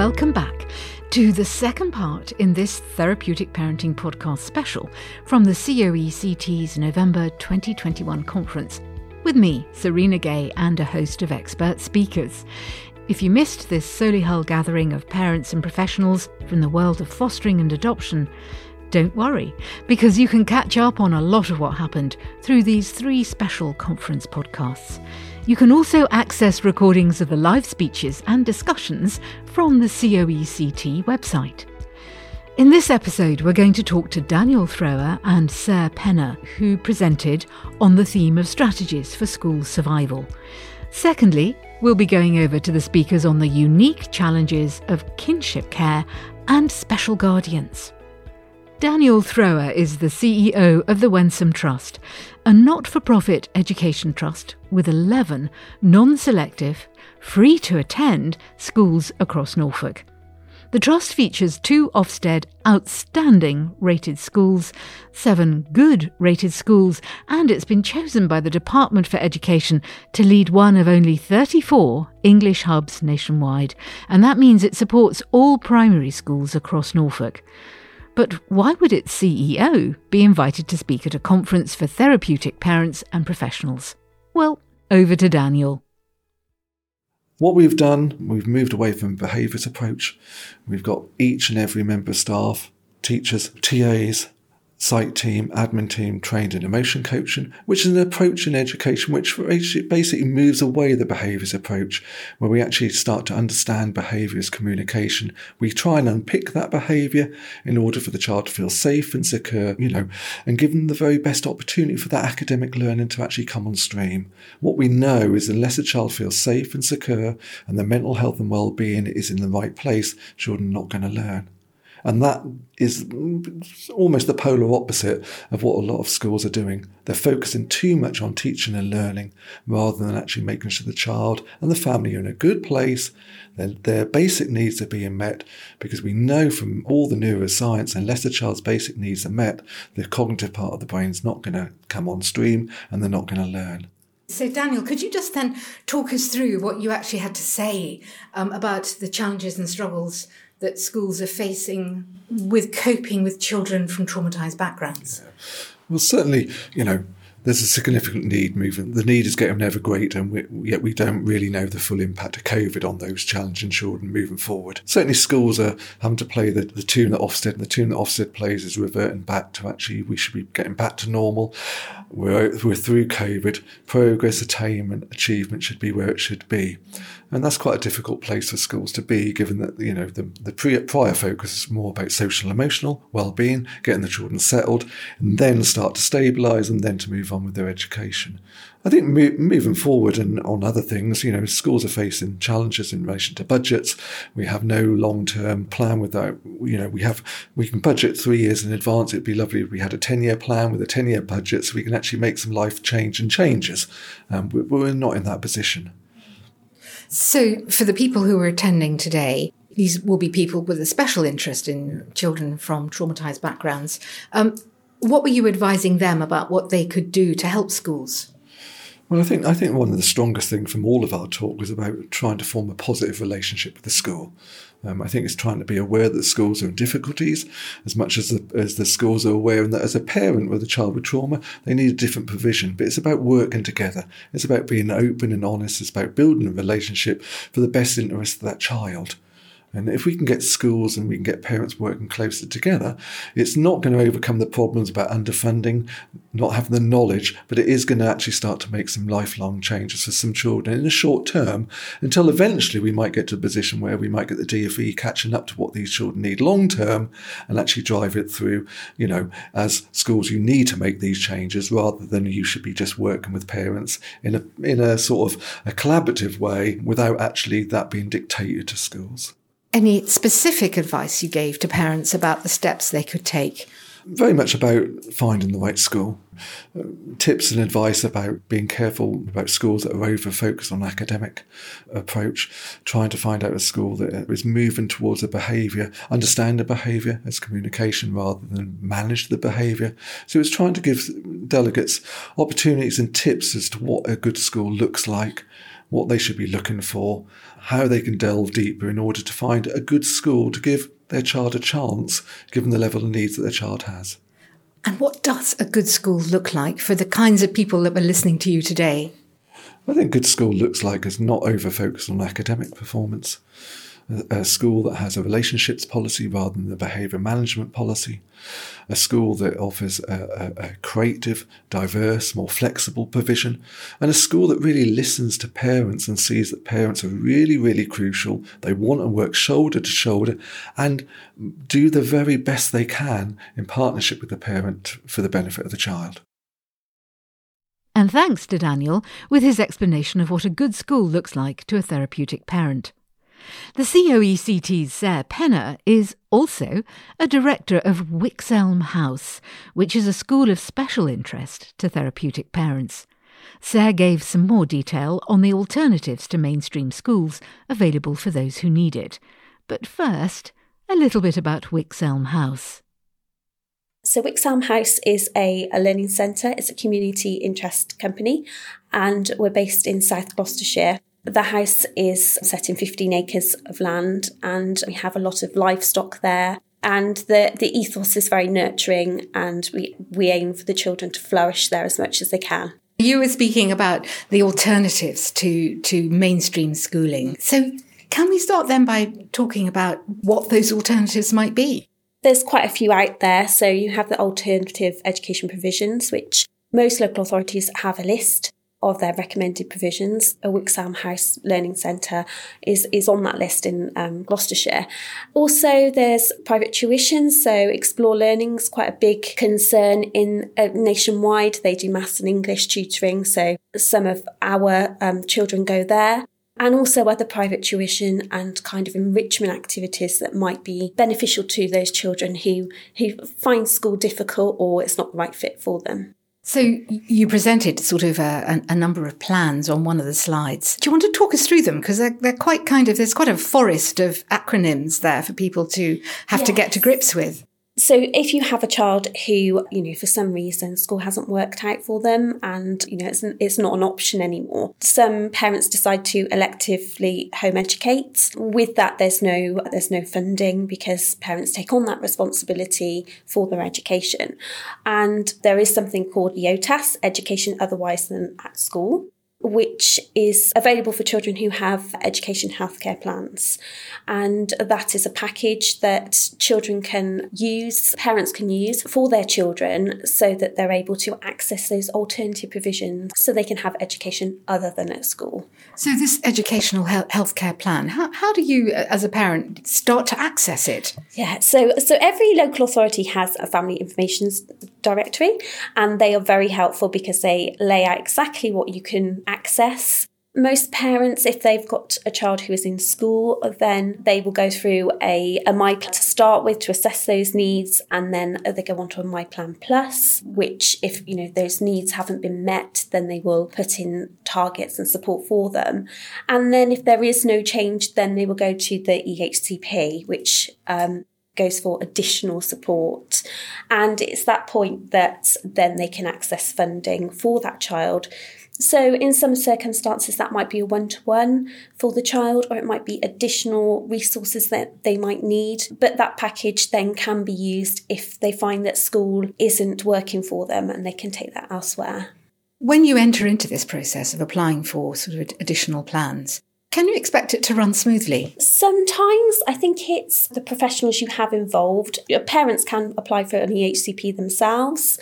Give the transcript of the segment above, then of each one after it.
welcome back to the second part in this Therapeutic Parenting Podcast special from the COECT's November 2021 conference with me, Serena Gay, and a host of expert speakers. If you missed this Solihull gathering of parents and professionals from the world of fostering and adoption, don't worry, because you can catch up on a lot of what happened through these three special conference podcasts. You can also access recordings of the live speeches and discussions from the COECT website. In this episode, we're going to talk to Daniel Thrower and Sarah Penner, who presented on the theme of strategies for school survival. Secondly, we'll be going over to the speakers on the unique challenges of kinship care and special guardians. Daniel Thrower is the CEO of the Wensum Trust, a not for profit education trust with 11 non selective, free to attend schools across Norfolk. The Trust features two Ofsted outstanding rated schools, seven good rated schools, and it's been chosen by the Department for Education to lead one of only 34 English hubs nationwide, and that means it supports all primary schools across Norfolk. But why would its CEO be invited to speak at a conference for therapeutic parents and professionals? Well, over to Daniel. What we've done, we've moved away from a behaviours approach. We've got each and every member of staff, teachers, TAs, site team, admin team trained in emotion coaching, which is an approach in education which basically moves away the behaviours approach, where we actually start to understand behaviours communication. We try and unpick that behaviour in order for the child to feel safe and secure, you know, and give them the very best opportunity for that academic learning to actually come on stream. What we know is unless a child feels safe and secure and their mental health and well-being is in the right place, children are not going to learn. And that is almost the polar opposite of what a lot of schools are doing. They're focusing too much on teaching and learning rather than actually making sure the child and the family are in a good place, their, their basic needs are being met, because we know from all the neuroscience, unless the child's basic needs are met, the cognitive part of the brain is not going to come on stream and they're not going to learn. So, Daniel, could you just then talk us through what you actually had to say um, about the challenges and struggles that schools are facing with coping with children from traumatized backgrounds? Yeah. Well, certainly, you know, there's a significant need moving. The need is getting ever greater, and we, yet we don't really know the full impact of COVID on those challenging children moving forward. Certainly, schools are having to play the, the tune that Ofsted, and the tune that Ofsted plays is reverting back to actually we should be getting back to normal. We're, we're through COVID. Progress, attainment, achievement should be where it should be. And that's quite a difficult place for schools to be, given that, you know, the, the pre, prior focus is more about social emotional well-being, getting the children settled, and then start to stabilise and then to move on with their education. I think mo- moving forward and on other things, you know, schools are facing challenges in relation to budgets. We have no long-term plan without, you know, we have, we can budget three years in advance. It'd be lovely if we had a 10-year plan with a 10-year budget so we can actually make some life change and changes. Um, we're not in that position. So, for the people who are attending today, these will be people with a special interest in children from traumatized backgrounds. Um, what were you advising them about what they could do to help schools? Well, I think I think one of the strongest things from all of our talk was about trying to form a positive relationship with the school. Um, I think it's trying to be aware that schools are in difficulties as much as the, as the schools are aware, and that as a parent with a child with trauma, they need a different provision. But it's about working together. It's about being open and honest. It's about building a relationship for the best interest of that child. And if we can get schools and we can get parents working closer together, it's not going to overcome the problems about underfunding, not having the knowledge, but it is going to actually start to make some lifelong changes for some children in the short term until eventually we might get to a position where we might get the DFE catching up to what these children need long term and actually drive it through, you know, as schools, you need to make these changes rather than you should be just working with parents in a, in a sort of a collaborative way without actually that being dictated to schools any specific advice you gave to parents about the steps they could take? Very much about finding the right school. Uh, tips and advice about being careful about schools that are over focused on academic approach, trying to find out a school that is moving towards a behaviour, understand the behaviour as communication rather than manage the behaviour. So it's trying to give delegates opportunities and tips as to what a good school looks like what they should be looking for, how they can delve deeper in order to find a good school to give their child a chance, given the level of needs that their child has. And what does a good school look like for the kinds of people that were listening to you today? I think good school looks like is not over focused on academic performance a school that has a relationships policy rather than the behaviour management policy, a school that offers a, a, a, creative, diverse, more flexible provision, and a school that really listens to parents and sees that parents are really, really crucial. They want to work shoulder to shoulder and do the very best they can in partnership with the parent for the benefit of the child. And thanks to Daniel with his explanation of what a good school looks like to a therapeutic parent. The COECT's Sarah Penner is also a director of Wixelm House, which is a school of special interest to therapeutic parents. Sarah gave some more detail on the alternatives to mainstream schools available for those who need it. But first, a little bit about Wixelm House. So Wixelm House is a, a learning centre. It's a community interest company and we're based in South Gloucestershire. The house is set in 15 acres of land and we have a lot of livestock there. And the, the ethos is very nurturing and we, we aim for the children to flourish there as much as they can. You were speaking about the alternatives to, to mainstream schooling. So can we start then by talking about what those alternatives might be? There's quite a few out there. So you have the alternative education provisions, which most local authorities have a list of their recommended provisions. A Wixelm House Learning Centre is, is on that list in um, Gloucestershire. Also, there's private tuition, so Explore Learning is quite a big concern in uh, nationwide. They do maths and English tutoring, so some of our um, children go there. And also other private tuition and kind of enrichment activities that might be beneficial to those children who, who find school difficult or it's not the right fit for them. So you presented sort of a, a, number of plans on one of the slides. Do you want to talk us through them? Because they're, they're quite kind of, there's quite a forest of acronyms there for people to have yes. to get to grips with. So if you have a child who, you know, for some reason school hasn't worked out for them and, you know, it's, it's not an option anymore. Some parents decide to electively home educate. With that, there's no, there's no funding because parents take on that responsibility for their education. And there is something called EOTAS, education otherwise than at school which is available for children who have education healthcare plans. And that is a package that children can use, parents can use for their children so that they're able to access those alternative provisions so they can have education other than at school. So, this educational healthcare plan, how, how do you, uh, as a parent, start to access it? Yeah, so, so every local authority has a family information directory and they are very helpful because they lay out exactly what you can access. Most parents, if they've got a child who is in school, then they will go through a, a My Plan to start with to assess those needs, and then they go on to a My Plan Plus, which, if you know those needs haven't been met, then they will put in targets and support for them. And then, if there is no change, then they will go to the EHCP, which um, goes for additional support. And it's that point that then they can access funding for that child so, in some circumstances, that might be a one to one for the child, or it might be additional resources that they might need. But that package then can be used if they find that school isn't working for them and they can take that elsewhere. When you enter into this process of applying for sort of additional plans, can you expect it to run smoothly? Sometimes I think it's the professionals you have involved. Your parents can apply for an EHCP themselves.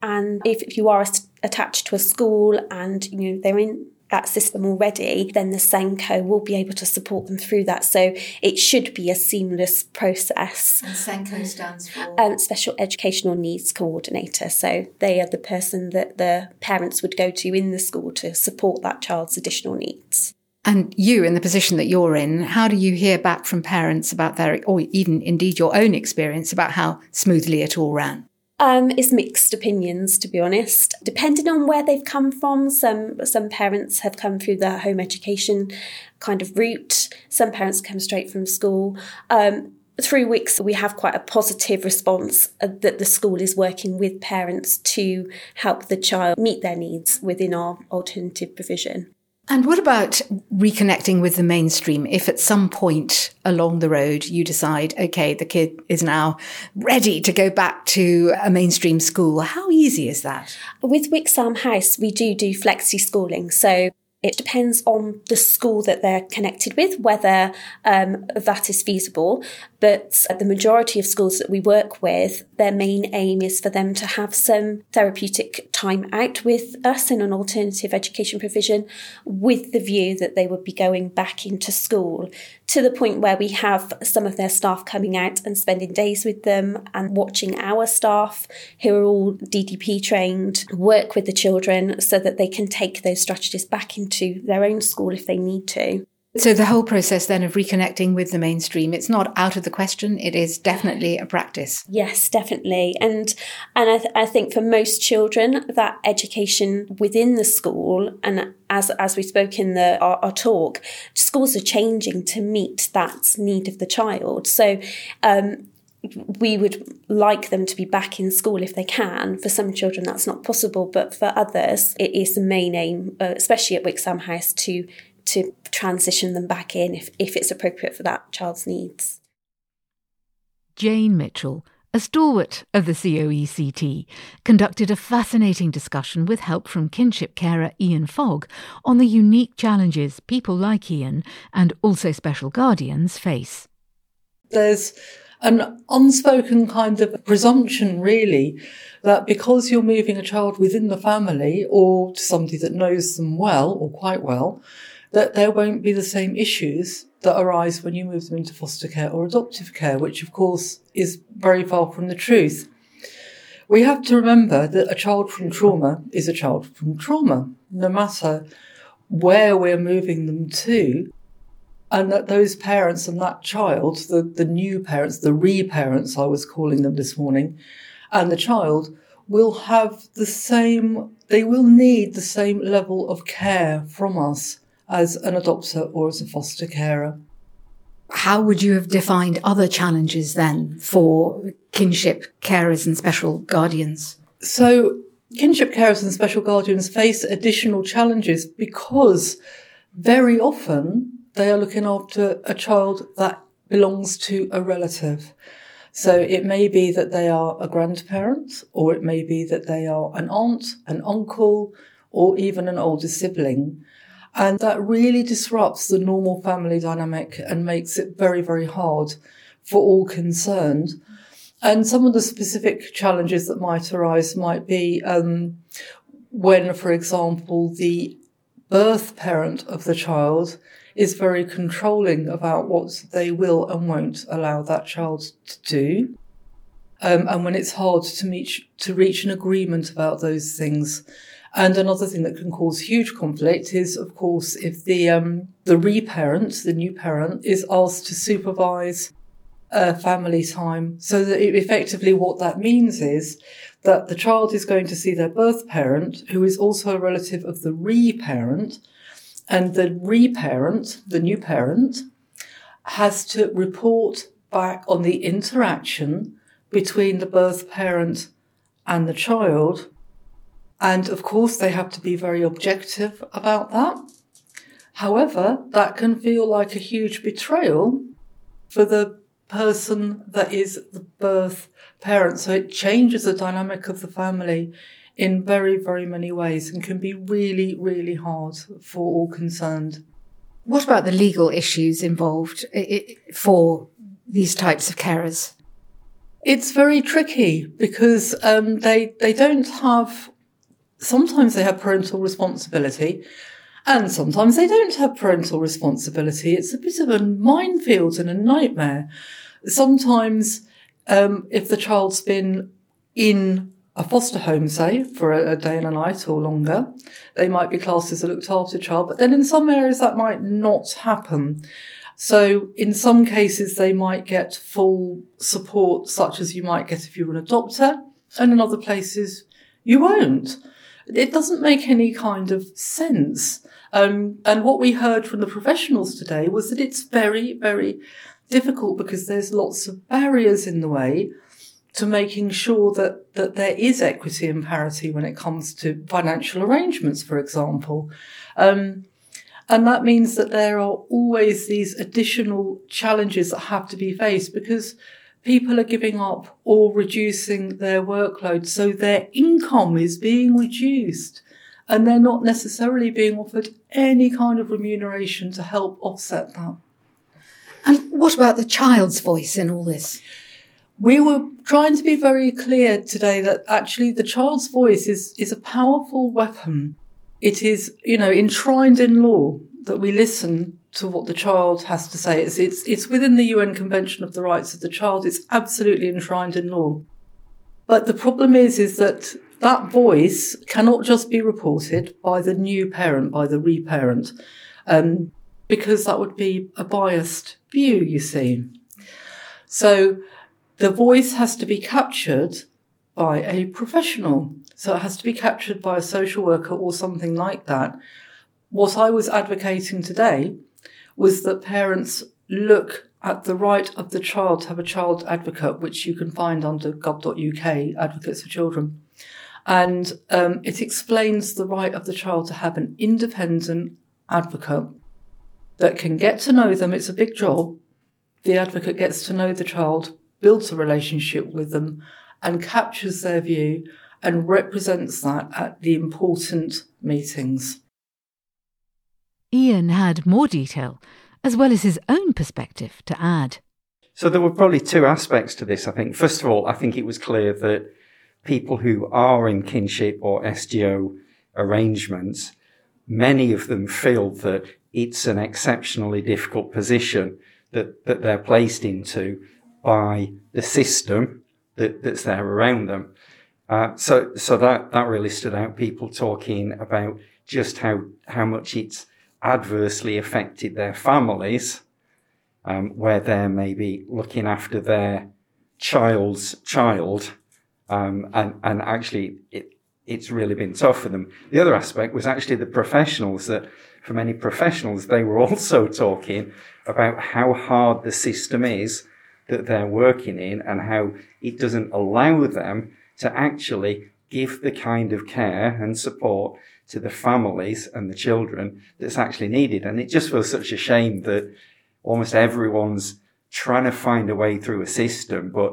And if, if you are attached to a school and you know they're in that system already, then the SENCO will be able to support them through that. So it should be a seamless process. And SENCO stands for? Um, Special Educational Needs Coordinator. So they are the person that the parents would go to in the school to support that child's additional needs. And you, in the position that you're in, how do you hear back from parents about their, or even indeed your own experience about how smoothly it all ran? Um, it's mixed opinions, to be honest. Depending on where they've come from, some some parents have come through the home education kind of route. Some parents come straight from school. Um, through weeks we have quite a positive response uh, that the school is working with parents to help the child meet their needs within our alternative provision. And what about reconnecting with the mainstream? If at some point along the road you decide, okay, the kid is now ready to go back to a mainstream school, how easy is that? With Wixelm House, we do do flexi schooling. So it depends on the school that they're connected with, whether um, that is feasible. But the majority of schools that we work with, their main aim is for them to have some therapeutic time out with us in an alternative education provision with the view that they would be going back into school to the point where we have some of their staff coming out and spending days with them and watching our staff who are all DDP trained work with the children so that they can take those strategies back into their own school if they need to. So the whole process then of reconnecting with the mainstream, it's not out of the question. It is definitely a practice. Yes, definitely. And and I, th- I think for most children, that education within the school, and as as we spoke in the our, our talk, schools are changing to meet that need of the child. So. Um, we would like them to be back in school if they can. For some children, that's not possible, but for others, it is the main aim, uh, especially at Wixelm House, to to transition them back in if, if it's appropriate for that child's needs. Jane Mitchell, a stalwart of the COECT, conducted a fascinating discussion with help from kinship carer Ian Fogg on the unique challenges people like Ian and also special guardians face. There's an unspoken kind of presumption, really, that because you're moving a child within the family or to somebody that knows them well or quite well, that there won't be the same issues that arise when you move them into foster care or adoptive care, which of course is very far from the truth. We have to remember that a child from trauma is a child from trauma, no matter where we're moving them to. And that those parents and that child, the, the new parents, the re parents, I was calling them this morning, and the child will have the same, they will need the same level of care from us as an adopter or as a foster carer. How would you have defined other challenges then for kinship carers and special guardians? So, kinship carers and special guardians face additional challenges because very often they are looking after a child that belongs to a relative. So it may be that they are a grandparent, or it may be that they are an aunt, an uncle, or even an older sibling. And that really disrupts the normal family dynamic and makes it very, very hard for all concerned. And some of the specific challenges that might arise might be um, when, for example, the birth parent of the child is very controlling about what they will and won't allow that child to do. Um, and when it's hard to meet, to reach an agreement about those things. And another thing that can cause huge conflict is, of course, if the um, the reparent, the new parent, is asked to supervise uh, family time. So that effectively, what that means is that the child is going to see their birth parent, who is also a relative of the reparent, and the reparent, the new parent, has to report back on the interaction between the birth parent and the child and of course, they have to be very objective about that. However, that can feel like a huge betrayal for the person that is the birth parent. So it changes the dynamic of the family in very, very many ways and can be really, really hard for all concerned. What about the legal issues involved for these types of carers? It's very tricky because um, they they don't have sometimes they have parental responsibility and sometimes they don't have parental responsibility. It's a bit of a minefield and a nightmare. Sometimes, um, if the child's been in a foster home, say, for a, a, day and a night or longer, they might be classed as a looked after child, but then in some areas that might not happen. So in some cases, they might get full support, such as you might get if you were an adopter, and in other places, you won't it doesn't make any kind of sense. Um, and what we heard from the professionals today was that it's very, very difficult because there's lots of barriers in the way to making sure that, that there is equity and parity when it comes to financial arrangements, for example. Um, And that means that there are always these additional challenges that have to be faced because people are giving up or reducing their workload. So their income is being reduced and they're not necessarily being offered any kind of remuneration to help offset that. And what about the child's voice in all this? We were trying to be very clear today that actually the child's voice is, is a powerful weapon. It is, you know, enshrined in law that we listen to what the child has to say. It's, it's, it's within the UN Convention of the Rights of the Child. It's absolutely enshrined in law. But the problem is, is that that voice cannot just be reported by the new parent, by the reparent, um, because that would be a biased view, you see. So the voice has to be captured by a professional. So it has to be captured by a social worker or something like that. What I was advocating today was that parents look at the right of the child to have a child advocate, which you can find under gov.uk, Advocates for Children. And um, it explains the right of the child to have an independent advocate that can get to know them. It's a big job. The advocate gets to know the child, builds a relationship with them, and captures their view and represents that at the important meetings. Ian had more detail, as well as his own perspective, to add. So there were probably two aspects to this, I think. First of all, I think it was clear that people who are in kinship or SGO arrangements, many of them feel that it's an exceptionally difficult position that, that they're placed into by the system that, that's there around them. Uh, so, so that, that really stood out. People talking about just how, how much it's adversely affected their families, um, where they're maybe looking after their child's child, um, and and actually it it's really been tough for them. The other aspect was actually the professionals that, for many professionals, they were also talking about how hard the system is that they're working in and how it doesn't allow them to actually give the kind of care and support to the families and the children that's actually needed. And it just feels such a shame that almost everyone's trying to find a way through a system, but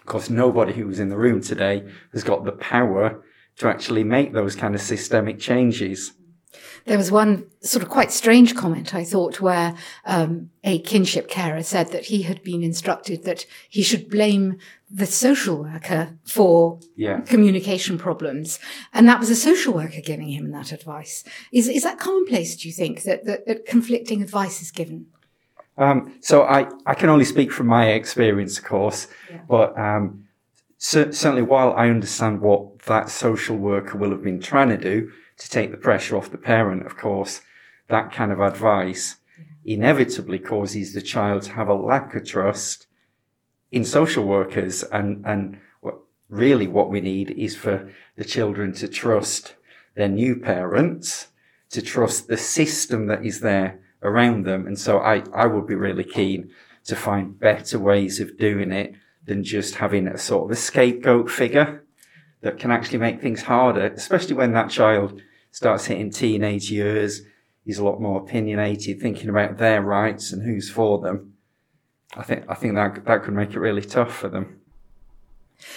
of course, nobody who was in the room today has got the power to actually make those kind of systemic changes. There was one sort of quite strange comment, I thought, where um, a kinship carer said that he had been instructed that he should blame the social worker for yeah. communication problems. And that was a social worker giving him that advice. Is, is that commonplace, do you think, that, that, that conflicting advice is given? Um, so I, I can only speak from my experience, of course, yeah. but um, certainly while I understand what that social worker will have been trying to do, to take the pressure off the parent, of course, that kind of advice inevitably causes the child to have a lack of trust in social workers. And, and what, really what we need is for the children to trust their new parents, to trust the system that is there around them. And so I, I would be really keen to find better ways of doing it than just having a sort of a scapegoat figure that can actually make things harder, especially when that child starts hitting teenage years. He's a lot more opinionated, thinking about their rights and who's for them. I think I think that that could make it really tough for them.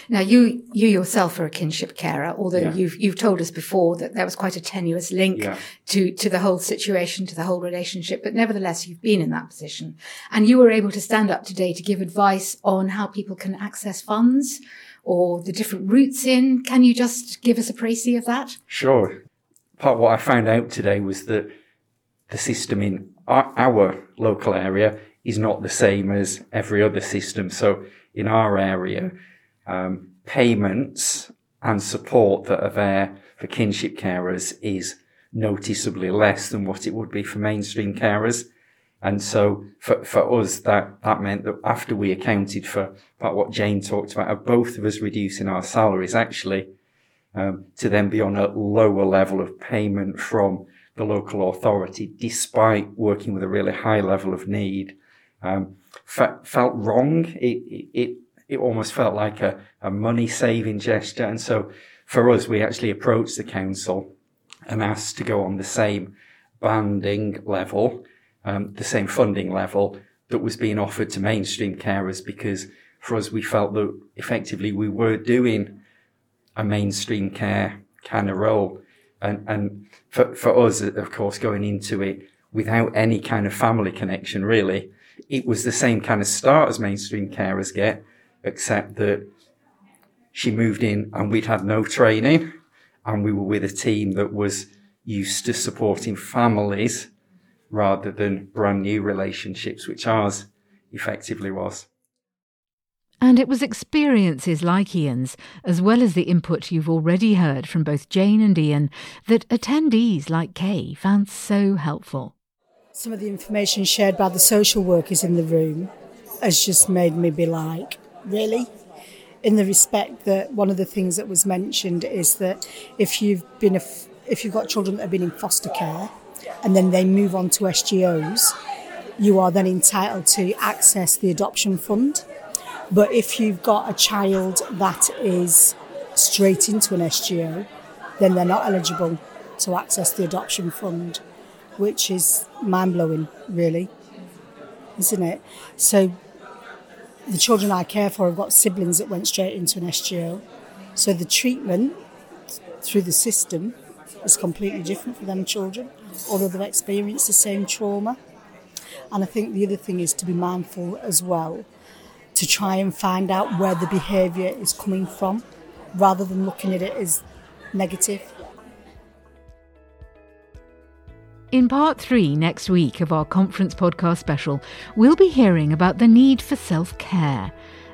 Now, you you yourself are a kinship carer, although yeah. you've you've told us before that there was quite a tenuous link yeah. to to the whole situation, to the whole relationship. But nevertheless, you've been in that position, and you were able to stand up today to give advice on how people can access funds or the different routes in. Can you just give us a précis of that? Sure part of what I found out today was that the system in our, our local area is not the same as every other system. So in our area, um, payments and support that are there for kinship carers is noticeably less than what it would be for mainstream carers. And so for, for us, that, that meant that after we accounted for about what Jane talked about, of both of us reducing our salaries, actually, um, to then be on a lower level of payment from the local authority, despite working with a really high level of need, um, fe- felt wrong. It, it, it almost felt like a, a money saving gesture. And so for us, we actually approached the council and asked to go on the same banding level, um, the same funding level that was being offered to mainstream carers because for us, we felt that effectively we were doing a mainstream care kind of role. And, and for, for us, of course, going into it without any kind of family connection, really, it was the same kind of start as mainstream carers get, except that she moved in and we'd had no training and we were with a team that was used to supporting families rather than brand new relationships, which ours effectively was. And it was experiences like Ian's, as well as the input you've already heard from both Jane and Ian, that attendees like Kay found so helpful. Some of the information shared by the social workers in the room has just made me be like, really? In the respect that one of the things that was mentioned is that if you've been a, if you've got children that have been in foster care and then they move on to SGOs, you are then entitled to access the adoption fund. But if you've got a child that is straight into an SGO, then they're not eligible to access the adoption fund, which is mind blowing, really, isn't it? So the children I care for have got siblings that went straight into an SGO. So the treatment through the system is completely different for them children, although they've experienced the same trauma. And I think the other thing is to be mindful as well to try and find out where the behaviour is coming from rather than looking at it as negative. In part three next week of our conference podcast special, we'll be hearing about the need for self care,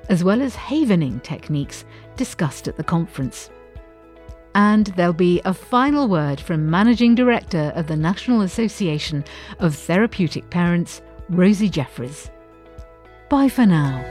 as well as havening techniques discussed at the conference. And there'll be a final word from Managing Director of the National Association of Therapeutic Parents, Rosie Jefferies. Bye for now.